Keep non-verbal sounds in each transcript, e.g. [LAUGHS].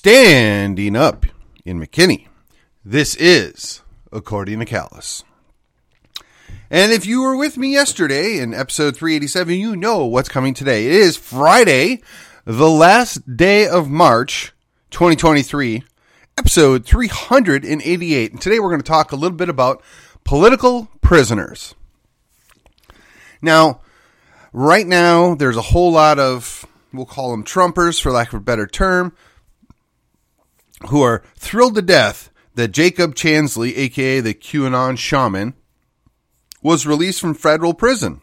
standing up in McKinney. This is According to Callus. And if you were with me yesterday in episode 387, you know what's coming today. It is Friday, the last day of March 2023, episode 388. And today we're going to talk a little bit about political prisoners. Now, right now, there's a whole lot of, we'll call them Trumpers for lack of a better term, who are thrilled to death that Jacob Chansley, aka the QAnon shaman, was released from federal prison.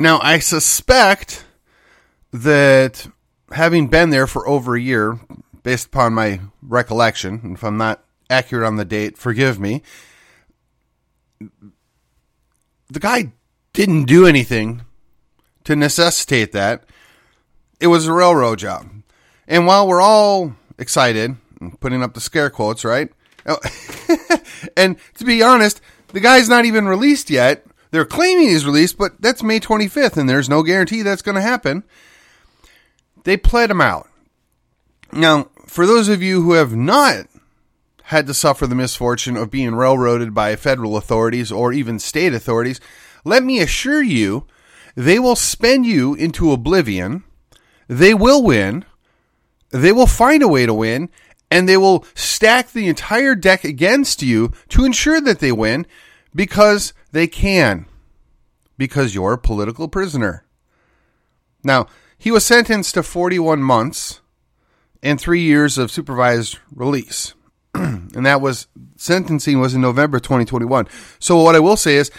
Now, I suspect that having been there for over a year, based upon my recollection, if I'm not accurate on the date, forgive me, the guy didn't do anything to necessitate that. It was a railroad job. And while we're all excited, putting up the scare quotes, right? [LAUGHS] and to be honest, the guy's not even released yet. They're claiming he's released, but that's May 25th, and there's no guarantee that's going to happen. They pled him out. Now, for those of you who have not had to suffer the misfortune of being railroaded by federal authorities or even state authorities, let me assure you, they will spend you into oblivion. They will win. They will find a way to win, and they will stack the entire deck against you to ensure that they win because they can. Because you're a political prisoner. Now, he was sentenced to 41 months and three years of supervised release. [CLEARS THROAT] and that was sentencing was in November 2021. So what I will say is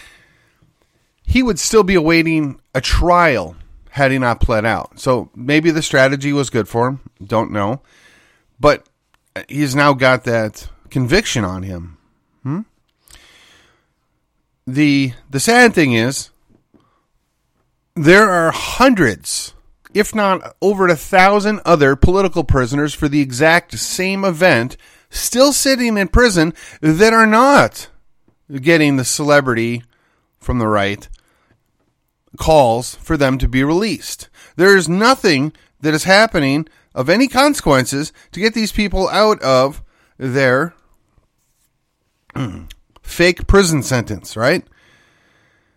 he would still be awaiting a trial had he not pled out. So maybe the strategy was good for him. Don't know. But he's now got that conviction on him. Hmm? The the sad thing is there are hundreds, if not over a thousand other political prisoners for the exact same event still sitting in prison that are not getting the celebrity from the right calls for them to be released. There is nothing that is happening of any consequences to get these people out of their [CLEARS THROAT] fake prison sentence, right?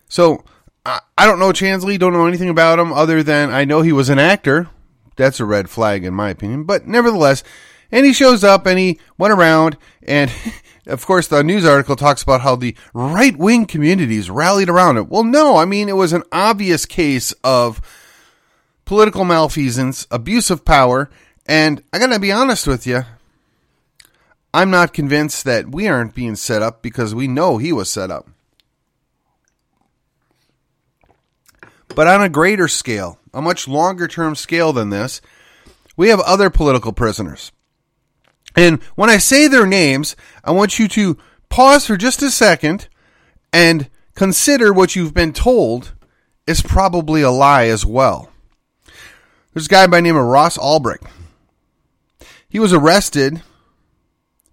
So I, don't know Chansley, don't know anything about him other than I know he was an actor. That's a red flag in my opinion. But nevertheless, and he shows up and he went around and [LAUGHS] of course the news article talks about how the right wing communities rallied around it. Well, no, I mean it was an obvious case of political malfeasance, abuse of power, and I gotta be honest with you. I'm not convinced that we aren't being set up because we know he was set up. But on a greater scale, a much longer term scale than this, we have other political prisoners. And when I say their names, I want you to pause for just a second and consider what you've been told is probably a lie as well. There's a guy by the name of Ross Ulbricht. He was arrested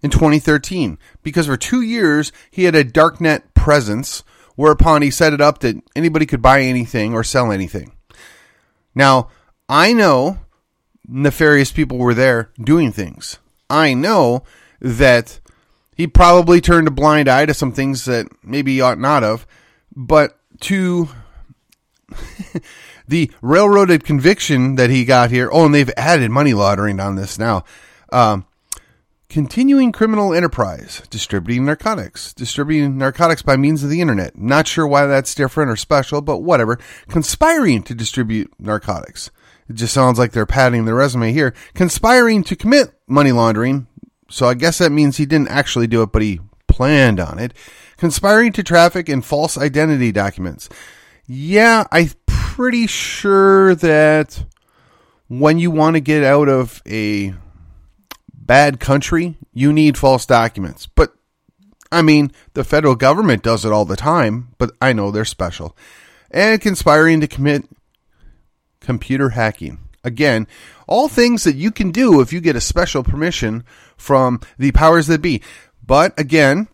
in 2013 because for two years he had a darknet presence whereupon he set it up that anybody could buy anything or sell anything. Now, I know nefarious people were there doing things. I know that he probably turned a blind eye to some things that maybe he ought not have, but to [LAUGHS] the railroaded conviction that he got here. Oh, and they've added money laundering on this now. Um, continuing criminal enterprise, distributing narcotics, distributing narcotics by means of the internet. Not sure why that's different or special, but whatever. Conspiring to distribute narcotics. It just sounds like they're padding their resume here. Conspiring to commit money laundering. So I guess that means he didn't actually do it, but he planned on it. Conspiring to traffic in false identity documents. Yeah, I'm pretty sure that when you want to get out of a bad country, you need false documents. But I mean, the federal government does it all the time, but I know they're special. And conspiring to commit computer hacking. Again, all things that you can do if you get a special permission from the powers that be. But again,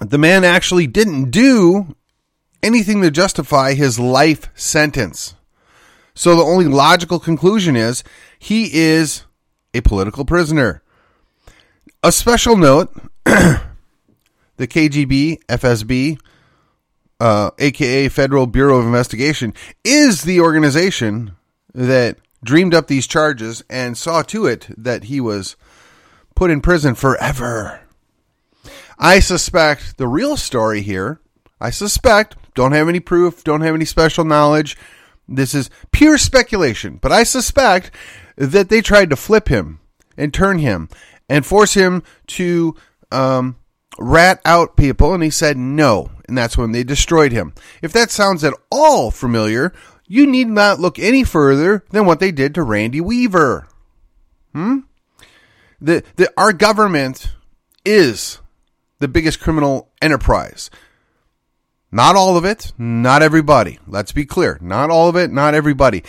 the man actually didn't do anything to justify his life sentence. So the only logical conclusion is he is a political prisoner. A special note [CLEARS THROAT] the KGB, FSB, uh, aka Federal Bureau of Investigation, is the organization that dreamed up these charges and saw to it that he was put in prison forever. I suspect the real story here, I suspect, don't have any proof, don't have any special knowledge. This is pure speculation, but I suspect that they tried to flip him and turn him and force him to um, rat out people, and he said no, and that's when they destroyed him. If that sounds at all familiar, you need not look any further than what they did to Randy Weaver. Hmm? The, the, our government is the biggest criminal enterprise. Not all of it, not everybody. Let's be clear. Not all of it, not everybody.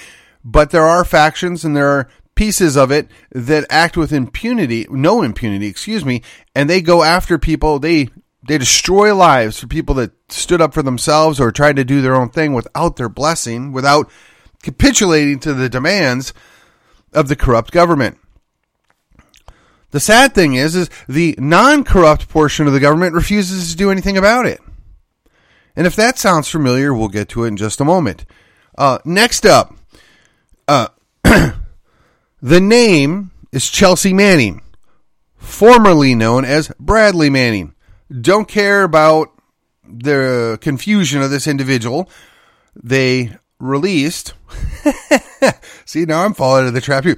But there are factions and there are pieces of it that act with impunity, no impunity, excuse me, and they go after people. They they destroy lives for people that stood up for themselves or tried to do their own thing without their blessing, without capitulating to the demands of the corrupt government. The sad thing is, is the non-corrupt portion of the government refuses to do anything about it. And if that sounds familiar, we'll get to it in just a moment. Uh, next up, uh, [CLEARS THROAT] the name is Chelsea Manning, formerly known as Bradley Manning. Don't care about the confusion of this individual. They released. [LAUGHS] See, now I'm falling into the trap here.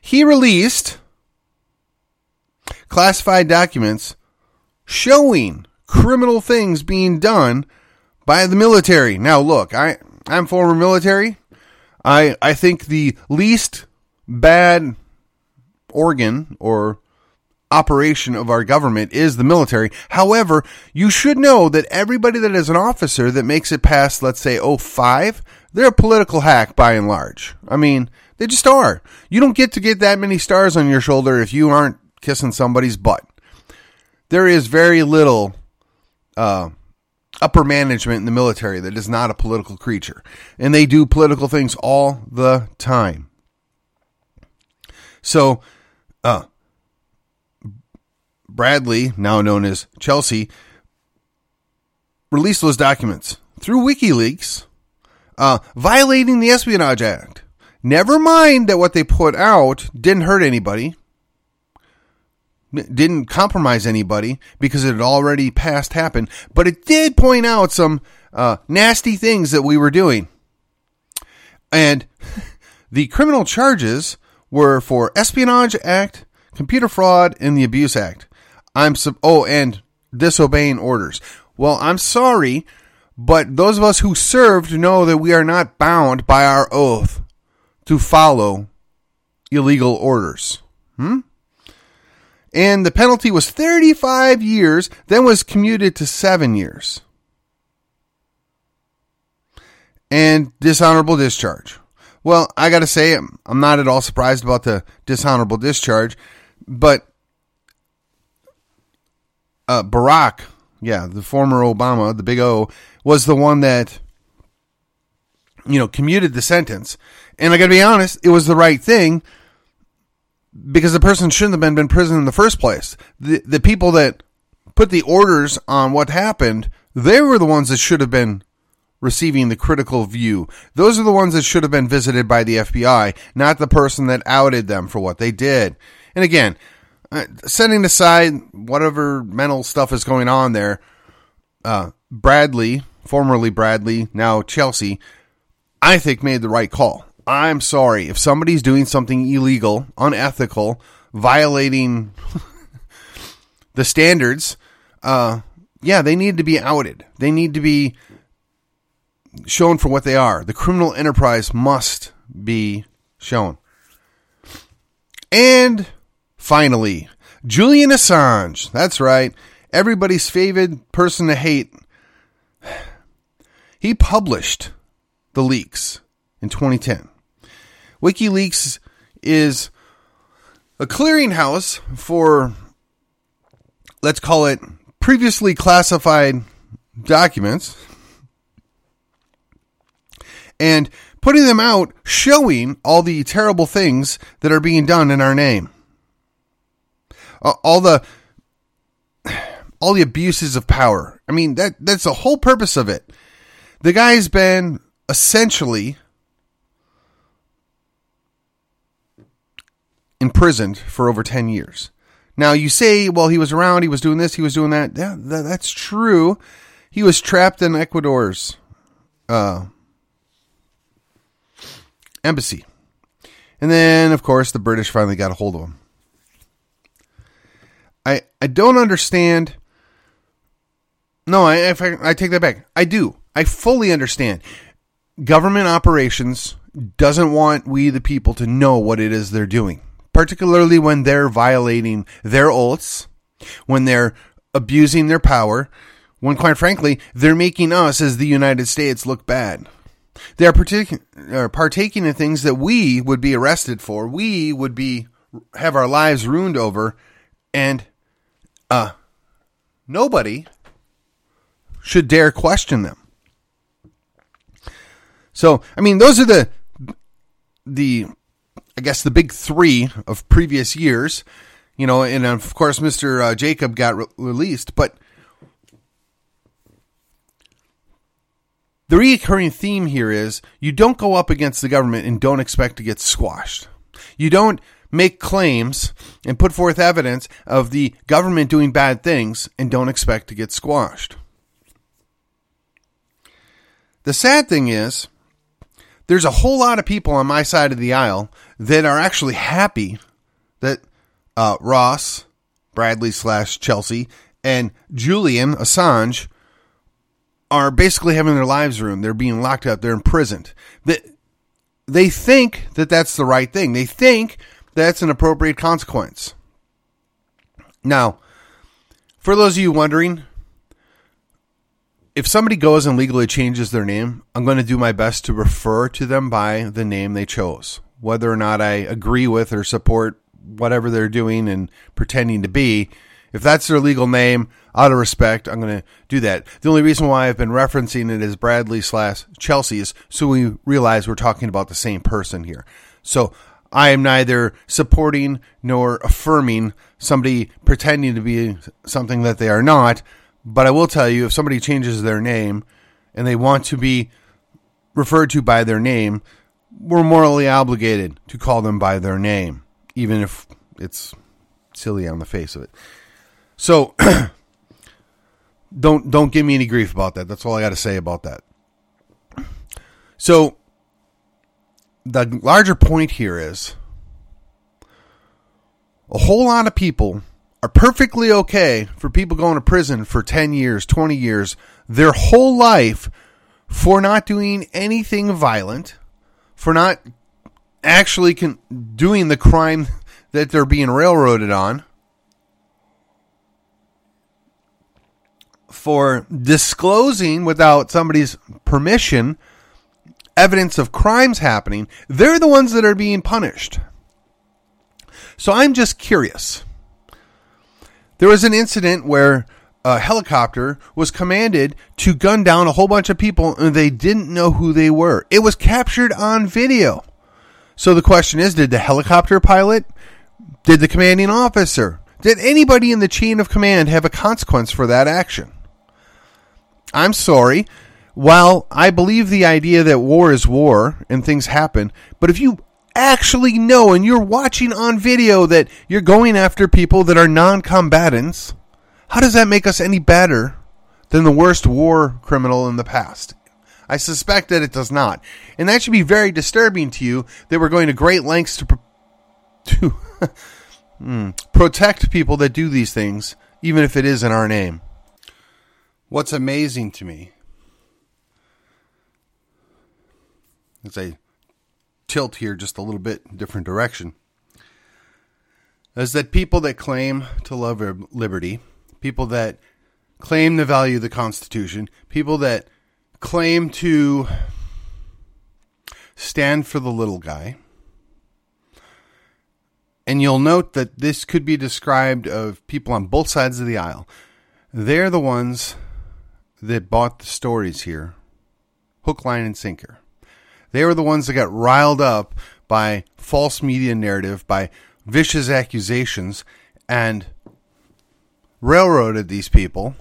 He released classified documents showing criminal things being done by the military. Now, look, I I'm former military. I I think the least bad organ or operation of our government is the military. However, you should know that everybody that is an officer that makes it past, let's say, 05, they're a political hack by and large. I mean, they just are. You don't get to get that many stars on your shoulder if you aren't kissing somebody's butt. There is very little uh, upper management in the military that is not a political creature. And they do political things all the time. So, uh, Bradley, now known as Chelsea, released those documents through WikiLeaks, uh, violating the Espionage Act. Never mind that what they put out didn't hurt anybody, didn't compromise anybody because it had already past happened, but it did point out some uh, nasty things that we were doing. And [LAUGHS] the criminal charges were for Espionage Act, Computer Fraud, and the Abuse Act. I'm sub- oh, and disobeying orders. Well, I'm sorry, but those of us who served know that we are not bound by our oath to follow illegal orders. Hmm? And the penalty was 35 years, then was commuted to seven years. And dishonorable discharge. Well, I got to say, I'm not at all surprised about the dishonorable discharge, but uh, Barack, yeah, the former Obama, the big O, was the one that, you know, commuted the sentence. And I got to be honest, it was the right thing because the person shouldn't have been in prison in the first place. The the people that put the orders on what happened, they were the ones that should have been receiving the critical view. Those are the ones that should have been visited by the FBI, not the person that outed them for what they did. And again, uh, setting aside whatever mental stuff is going on there, uh, Bradley, formerly Bradley, now Chelsea, I think made the right call. I'm sorry if somebody's doing something illegal, unethical, violating [LAUGHS] the standards. Uh, yeah, they need to be outed. They need to be shown for what they are. The criminal enterprise must be shown. And Finally, Julian Assange. That's right. Everybody's favorite person to hate. [SIGHS] He published the leaks in 2010. WikiLeaks is a clearinghouse for, let's call it, previously classified documents. And putting them out, showing all the terrible things that are being done in our name. All the all the abuses of power. I mean, that that's the whole purpose of it. The guy's been essentially imprisoned for over 10 years. Now, you say, well, he was around, he was doing this, he was doing that. Yeah, that that's true. He was trapped in Ecuador's uh, embassy. And then, of course, the British finally got a hold of him. I, I don't understand. No, I, I, I take that back. I do. I fully understand. Government operations doesn't want we, the people, to know what it is they're doing particularly when they're violating their oaths, when they're abusing their power, when quite frankly, they're making us as the United States look bad. They are, partic- are partaking in things that we would be arrested for, we would be have our lives ruined over, and uh, nobody should dare question them. So, I mean, those are the the I guess the big three of previous years, you know, and of course Mr. Uh, Jacob got re- released, but the recurring theme here is you don't go up against the government and don't expect to get squashed. You don't make claims and put forth evidence of the government doing bad things and don't expect to get squashed. The sad thing is, there's a whole lot of people on my side of the aisle that are actually happy that uh, Ross, Bradley slash Chelsea, and Julian Assange are basically having their lives ruined. They're being locked up. They're imprisoned. That they think that that's the right thing. They think that's an appropriate consequence. Now, for those of you wondering, if somebody goes and legally changes their name, I'm going to do my best to refer to them by the name they chose. Whether or not I agree with or support whatever they're doing and pretending to be, if that's their legal name, out of respect, I'm going to do that. The only reason why I've been referencing it as Bradley slash Chelsea is so we realize we're talking about the same person here. So I am neither supporting nor affirming somebody pretending to be something that they are not. But I will tell you, if somebody changes their name and they want to be referred to by their name, we're morally obligated to call them by their name, even if it's silly on the face of it. So [CLEARS THROAT] don't don't give me any grief about that. That's all I got to say about that. So the larger point here is a whole lot of people are perfectly okay for people going to prison for 10 years, 20 years, their whole life for not doing anything violent, for not actually con- doing the crime that they're being railroaded on, for disclosing without somebody's permission evidence of crimes happening, they're the ones that are being punished. So I'm just curious there was an incident where a helicopter was commanded to gun down a whole bunch of people and they didn't know who they were. It was captured on video. So the question is did the helicopter pilot, did the commanding officer, did anybody in the chain of command have a consequence for that action? I'm sorry. While I believe the idea that war is war and things happen, but if you actually know and you're watching on video that you're going after people that are non combatants, how does that make us any better than the worst war criminal in the past? I suspect that it does not. And that should be very disturbing to you that we're going to great lengths to, [LAUGHS] to hmm, protect people that do these things, even if it is in our name. What's amazing to me is a tilt here just a little bit different direction is that people that claim to love liberty, people that claim to value the Constitution, people that claim to stand for the little guy, and you'll note that this could be described of people on both sides of the aisle. They're the ones that bought the stories here, hook, line, and sinker. They were the ones that got riled up by false media narrative, by vicious accusations, and railroaded these people.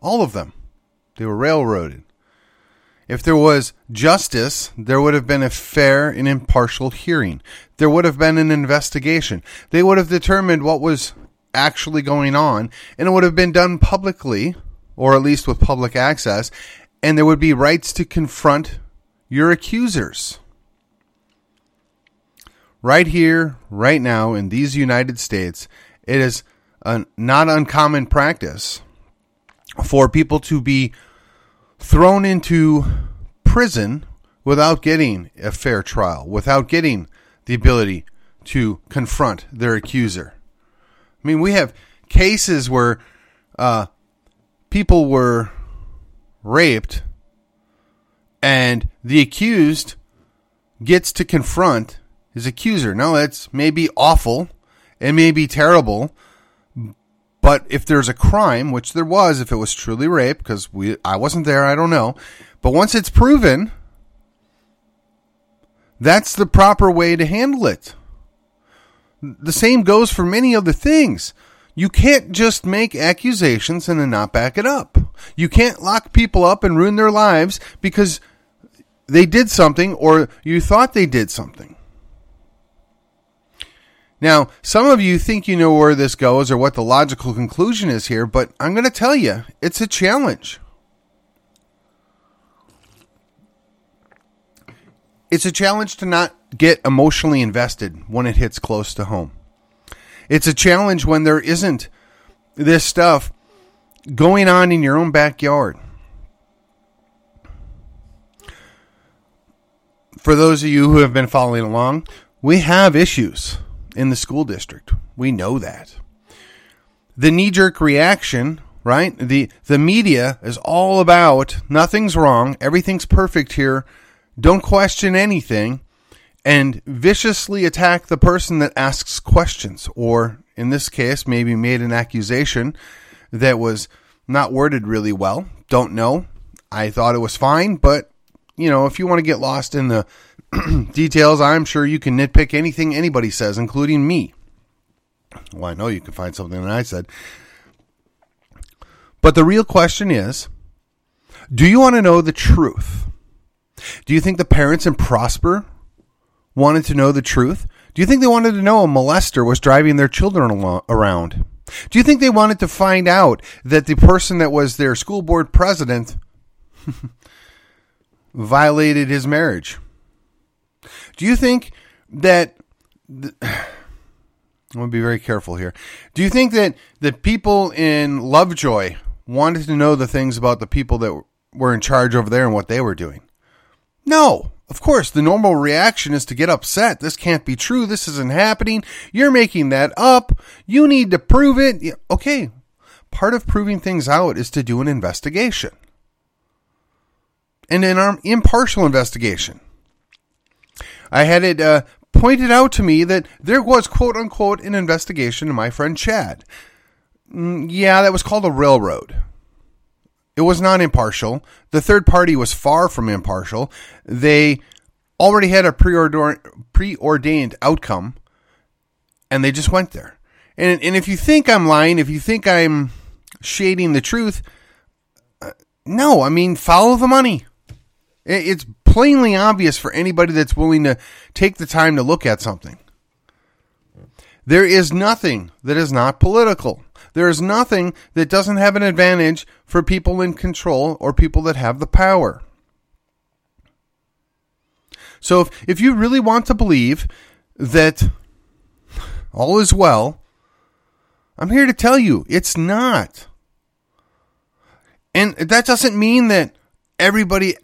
All of them. They were railroaded. If there was justice, there would have been a fair and impartial hearing. There would have been an investigation. They would have determined what was actually going on, and it would have been done publicly, or at least with public access, and there would be rights to confront your accusers. Right here, right now, in these United States, it is a not uncommon practice for people to be thrown into prison without getting a fair trial, without getting the ability to confront their accuser. I mean, we have cases where uh, people were raped and the accused gets to confront his accuser. Now, that's maybe awful, it may be terrible, but if there's a crime, which there was, if it was truly rape, because we I wasn't there, I don't know. But once it's proven, that's the proper way to handle it. The same goes for many other things. You can't just make accusations and then not back it up. You can't lock people up and ruin their lives because they did something or you thought they did something. Now, some of you think you know where this goes or what the logical conclusion is here, but I'm going to tell you, it's a challenge. It's a challenge to not get emotionally invested when it hits close to home. It's a challenge when there isn't this stuff going on in your own backyard. For those of you who have been following along, we have issues in the school district. We know that. The knee jerk reaction, right? The the media is all about nothing's wrong, everything's perfect here. Don't question anything and viciously attack the person that asks questions or in this case maybe made an accusation that was not worded really well. Don't know. I thought it was fine, but you know, if you want to get lost in the [CLEARS THROAT] details, I'm sure you can nitpick anything anybody says, including me. Well, I know you can find something that I said. But the real question is do you want to know the truth? Do you think the parents in Prosper wanted to know the truth? Do you think they wanted to know a molester was driving their children around? Do you think they wanted to find out that the person that was their school board president [LAUGHS] violated his marriage? Do you think that? The, [SIGHS] I'm going to be very careful here. Do you think that the people in Lovejoy wanted to know the things about the people that were in charge over there and what they were doing? No. Of course, the normal reaction is to get upset. This can't be true. This isn't happening. You're making that up. You need to prove it. Okay. Part of proving things out is to do an investigation. And an impartial investigation. I had it uh, pointed out to me that there was, quote unquote, an investigation in my friend Chad. Mm, yeah, that was called a railroad. It was not impartial. The third party was far from impartial. They already had a preordained outcome, and they just went there. And, and if you think I'm lying, if you think I'm shading the truth, uh, no, I mean, follow the money. It's plainly obvious for anybody that's willing to take the time to look at something. There is nothing that is not political. There is nothing that doesn't have an advantage for people in control or people that have the power. So if, if you really want to believe that all is well, I'm here to tell you it's not. And that doesn't mean that everybody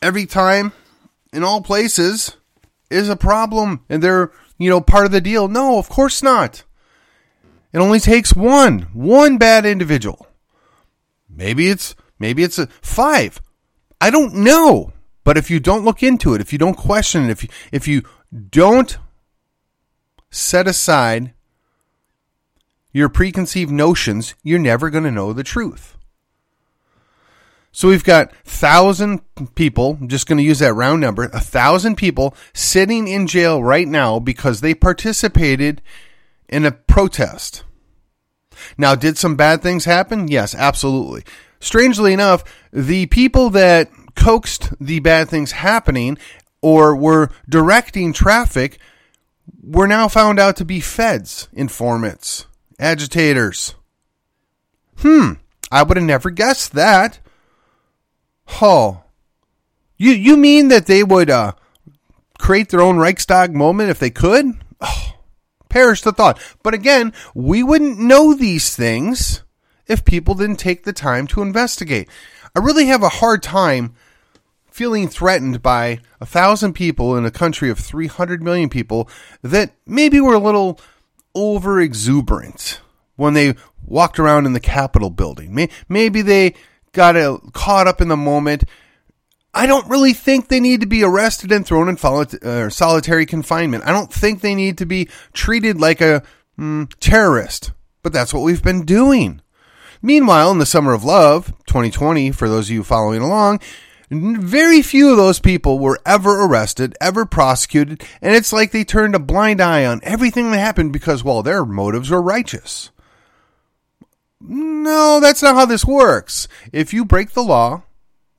every time in all places is a problem and they're, you know, part of the deal. No, of course not. It only takes one, one bad individual. Maybe it's maybe it's a five. I don't know. But if you don't look into it, if you don't question it, if you, if you don't set aside your preconceived notions, you're never going to know the truth. So we've got thousand people, I'm just going to use that round number, a thousand people sitting in jail right now because they participated in a protest. Now, did some bad things happen? Yes, absolutely. Strangely enough, the people that coaxed the bad things happening or were directing traffic were now found out to be feds, informants, agitators. Hmm, I would have never guessed that. Oh, you you mean that they would uh, create their own Reichstag moment if they could? Oh, perish the thought. But again, we wouldn't know these things if people didn't take the time to investigate. I really have a hard time feeling threatened by a thousand people in a country of 300 million people that maybe were a little over exuberant when they walked around in the Capitol building. Maybe they got caught up in the moment. I don't really think they need to be arrested and thrown in uh, solitary confinement. I don't think they need to be treated like a mm, terrorist, but that's what we've been doing. Meanwhile, in the summer of love, 2020, for those of you following along, very few of those people were ever arrested, ever prosecuted, and it's like they turned a blind eye on everything that happened because, well, their motives were righteous. No, that's not how this works. If you break the law,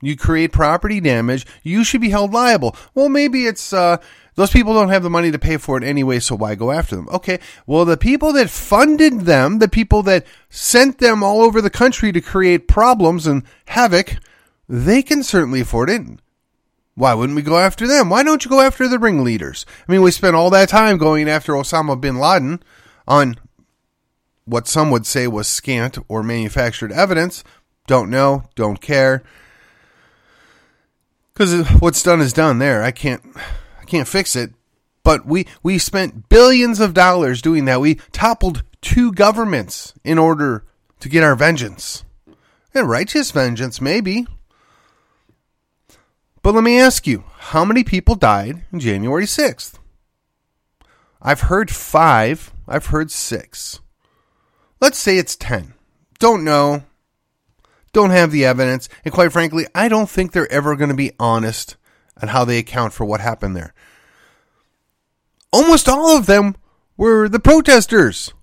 you create property damage, you should be held liable. Well, maybe it's, uh, those people don't have the money to pay for it anyway, so why go after them? Okay, well, the people that funded them, the people that sent them all over the country to create problems and havoc, they can certainly afford it. Why wouldn't we go after them? Why don't you go after the ringleaders? I mean, we spent all that time going after Osama bin Laden on what some would say was scant or manufactured evidence. Don't know, don't care. Because what's done is done there. I can't, I can't fix it. But we, we spent billions of dollars doing that. We toppled two governments in order to get our vengeance. And righteous vengeance, maybe. But let me ask you, how many people died on January 6th? I've heard five, I've heard six. Let's say it's 10. Don't know. Don't have the evidence. And quite frankly, I don't think they're ever going to be honest on how they account for what happened there. Almost all of them were the protesters,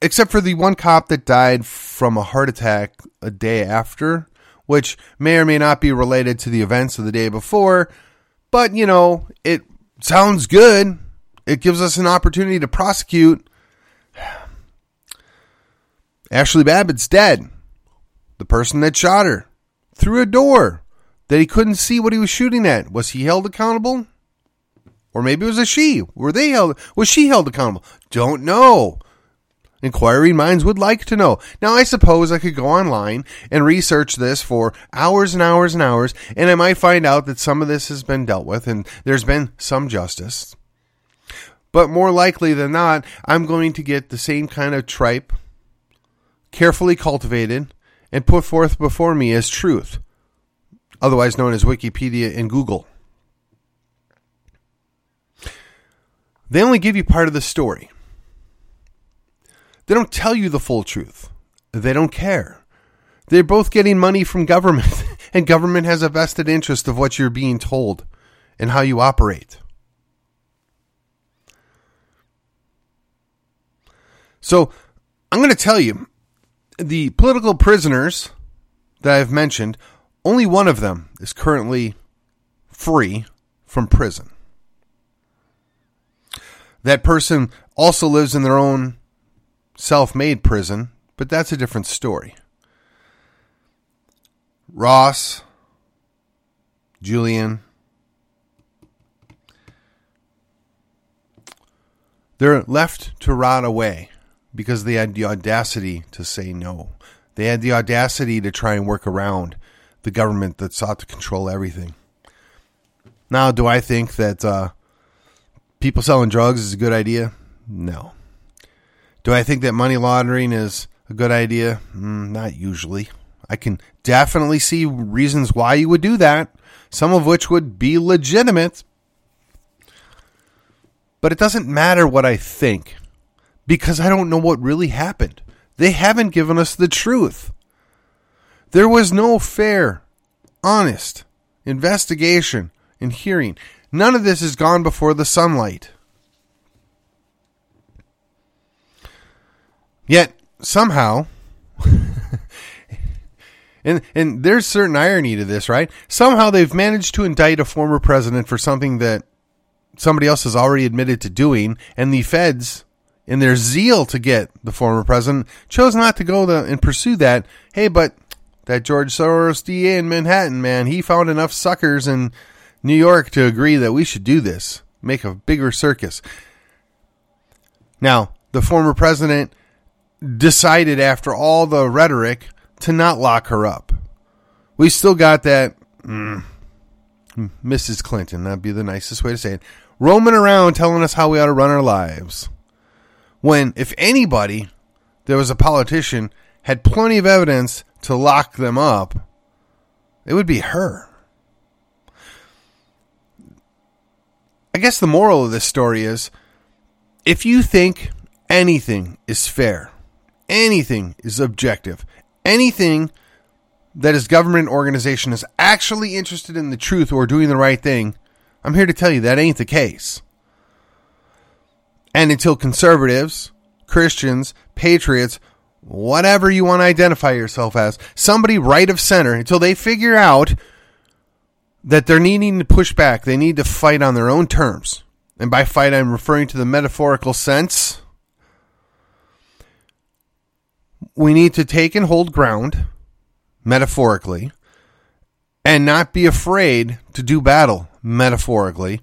except for the one cop that died from a heart attack a day after which may or may not be related to the events of the day before. But, you know, it sounds good. It gives us an opportunity to prosecute. [SIGHS] Ashley Babbitt's dead. The person that shot her through a door that he couldn't see what he was shooting at. Was he held accountable? Or maybe it was a she. Were they held? Was she held accountable? Don't know. Inquiring minds would like to know. Now, I suppose I could go online and research this for hours and hours and hours, and I might find out that some of this has been dealt with and there's been some justice. But more likely than not, I'm going to get the same kind of tripe, carefully cultivated, and put forth before me as truth, otherwise known as Wikipedia and Google. They only give you part of the story. They don't tell you the full truth. They don't care. They're both getting money from government, [LAUGHS] and government has a vested interest of what you're being told and how you operate. So, I'm going to tell you the political prisoners that I've mentioned, only one of them is currently free from prison. That person also lives in their own self made prison, but that's a different story. Ross, Julian, they're left to rot away because they had the audacity to say no. They had the audacity to try and work around the government that sought to control everything. Now, do I think that uh, people selling drugs is a good idea? No. Do I think that money laundering is a good idea? Mm, not usually. I can definitely see reasons why you would do that, some of which would be legitimate. But it doesn't matter what I think because I don't know what really happened. They haven't given us the truth. There was no fair, honest investigation and hearing. None of this has gone before the sunlight. Yet somehow [LAUGHS] and and there's certain irony to this, right? Somehow they've managed to indict a former president for something that somebody else has already admitted to doing, and the feds, in their zeal to get the former president, chose not to go the, and pursue that. Hey, but that George Soros DA in Manhattan, man, he found enough suckers in New York to agree that we should do this, make a bigger circus. Now, the former president decided after all the rhetoric to not lock her up. We still got that mm, Mrs. Clinton, that'd be the nicest way to say it, roaming around telling us how we ought to run our lives. When, if anybody, there was a politician, had plenty of evidence to lock them up, it would be her. I guess the moral of this story is if you think anything is fair, anything is objective, anything that his government organization is actually interested in the truth or doing the right thing, I'm here to tell you that ain't the case. And until conservatives, Christians, patriots, whatever you want to identify yourself as, somebody right of center, until they figure out that they're needing to push back, they need to fight on their own terms. And by fight, I'm referring to the metaphorical sense we need to take and hold ground, metaphorically, and not be afraid to do battle, metaphorically.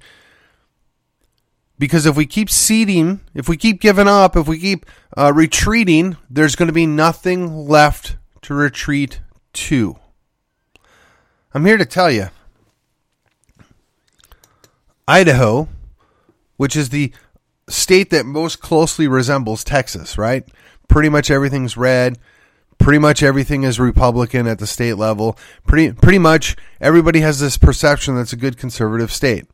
Because if we keep ceding, if we keep giving up, if we keep uh, retreating, there's going to be nothing left to retreat to. I'm here to tell you Idaho, which is the state that most closely resembles Texas, right? pretty much everything's red. Pretty much everything is Republican at the state level. Pretty pretty much everybody has this perception that's a good conservative state.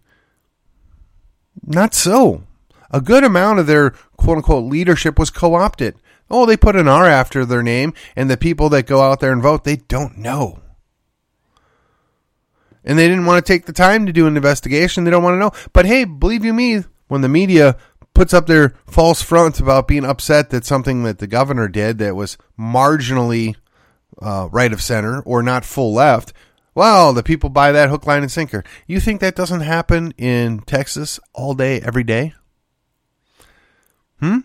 Not so. A good amount of their quote unquote leadership was co opted. Oh, they put an R after their name, and the people that go out there and vote, they don't know. And they didn't want to take the time to do an investigation. They don't want to know. But hey, believe you me, when the media puts up their false fronts about being upset that something that the governor did that was marginally uh, right of center or not full left. Well, the people buy that hook, line, and sinker. You think that doesn't happen in Texas all day, every day? Hmm?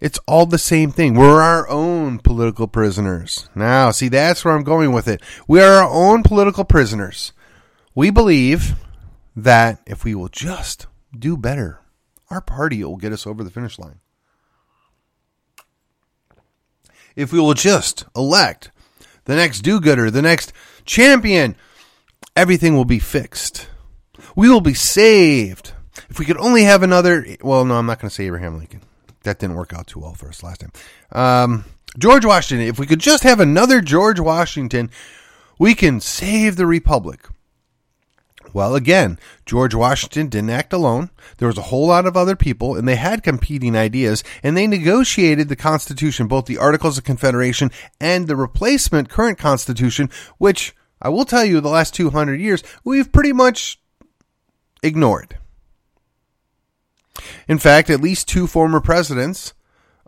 It's all the same thing. We're our own political prisoners. Now, see, that's where I'm going with it. We are our own political prisoners. We believe that if we will just do better our party will get us over the finish line. If we will just elect the next do gooder, the next champion, everything will be fixed. We will be saved. If we could only have another, well, no, I'm not going to say Abraham Lincoln. That didn't work out too well for us last time. Um, George Washington. If we could just have another George Washington, we can save the republic. Well, again, George Washington didn't act alone. There was a whole lot of other people, and they had competing ideas, and they negotiated the Constitution, both the Articles of Confederation and the replacement current Constitution, which I will tell you, the last 200 years, we've pretty much ignored. In fact, at least two former presidents,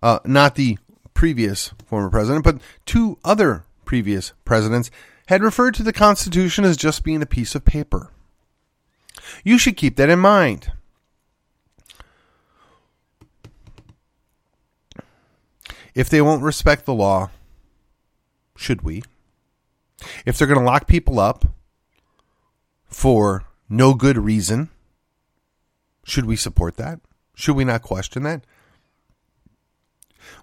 uh, not the previous former president, but two other previous presidents, had referred to the Constitution as just being a piece of paper. You should keep that in mind. If they won't respect the law, should we? If they're going to lock people up for no good reason, should we support that? Should we not question that?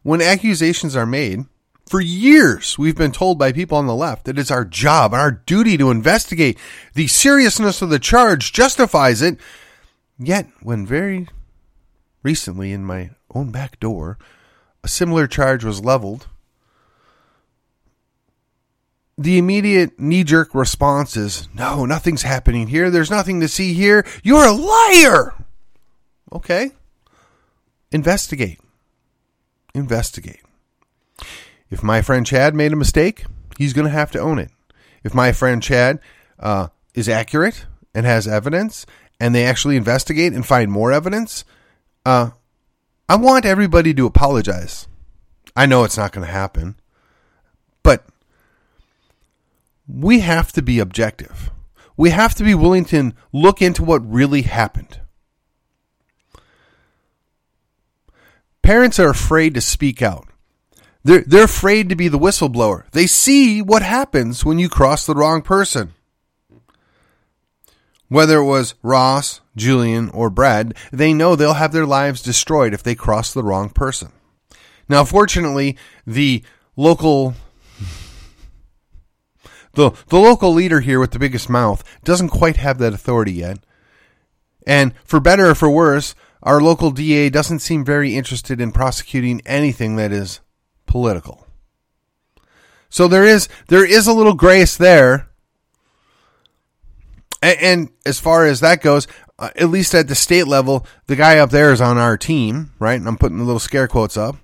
When accusations are made, for years, we've been told by people on the left that it's our job and our duty to investigate. The seriousness of the charge justifies it. Yet, when very recently in my own back door, a similar charge was leveled, the immediate knee jerk response is no, nothing's happening here. There's nothing to see here. You're a liar. Okay. Investigate. Investigate. If my friend Chad made a mistake, he's going to have to own it. If my friend Chad uh, is accurate and has evidence, and they actually investigate and find more evidence, uh, I want everybody to apologize. I know it's not going to happen, but we have to be objective. We have to be willing to look into what really happened. Parents are afraid to speak out. They're, they're afraid to be the whistleblower. They see what happens when you cross the wrong person. Whether it was Ross, Julian, or Brad, they know they'll have their lives destroyed if they cross the wrong person. Now, fortunately, the local [LAUGHS] the the local leader here with the biggest mouth doesn't quite have that authority yet. And for better or for worse, our local DA doesn't seem very interested in prosecuting anything that is political. So there is there is a little grace there. And, and as far as that goes, uh, at least at the state level, the guy up there is on our team, right? And I'm putting the little scare quotes up.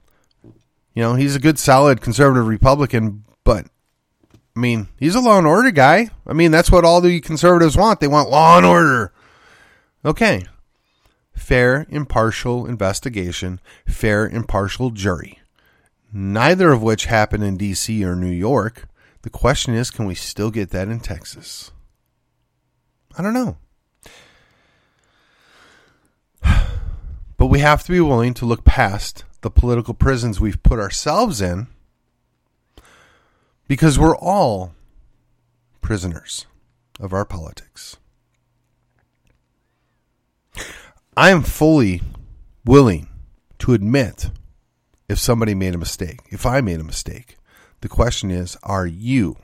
You know, he's a good, solid conservative Republican, but I mean, he's a law and order guy. I mean, that's what all the conservatives want. They want law and order. Okay, fair, impartial investigation, fair, impartial jury. Neither of which happened in D.C. or New York. The question is, can we still get that in Texas? I don't know. [SIGHS] But we have to be willing to look past the political prisons we've put ourselves in because we're all prisoners of our politics. I am fully willing to admit if somebody made a mistake, if I made a mistake. The question is, are you?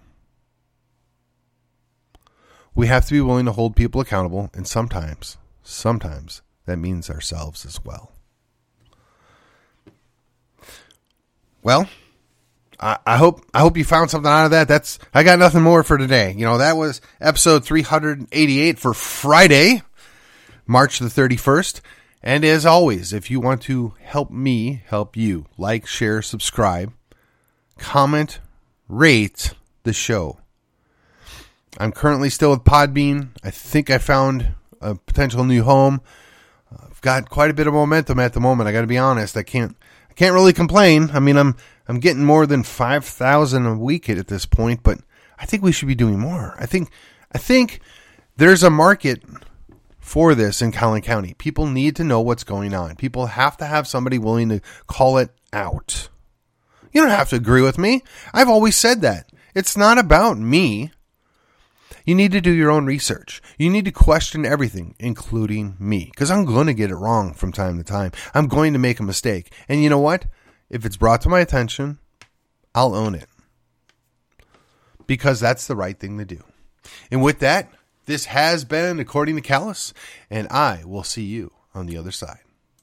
We have to be willing to hold people accountable, and sometimes, sometimes that means ourselves as well. Well, I, hope I hope you found something out of that. That's I got nothing more for today. You know, that was episode 388 for Friday. March the 31st. And as always, if you want to help me help you, like, share, subscribe, comment, rate the show. I'm currently still with Podbean. I think I found a potential new home. I've got quite a bit of momentum at the moment. I got to be honest. I can't I can't really complain. I mean, I'm I'm getting more than 5,000 a week at this point, but I think we should be doing more. I think I think there's a market for this in Collin County. People need to know what's going on. People have to have somebody willing to call it out. You don't have to agree with me. I've always said that. It's not about me. You need to do your own research. You need to question everything, including me, because I'm going to get it wrong from time to time. I'm going to make a mistake. And you know what? If it's brought to my attention, I'll own it. Because that's the right thing to do. And with that, this has been According to Callus, and I will see you on the other side.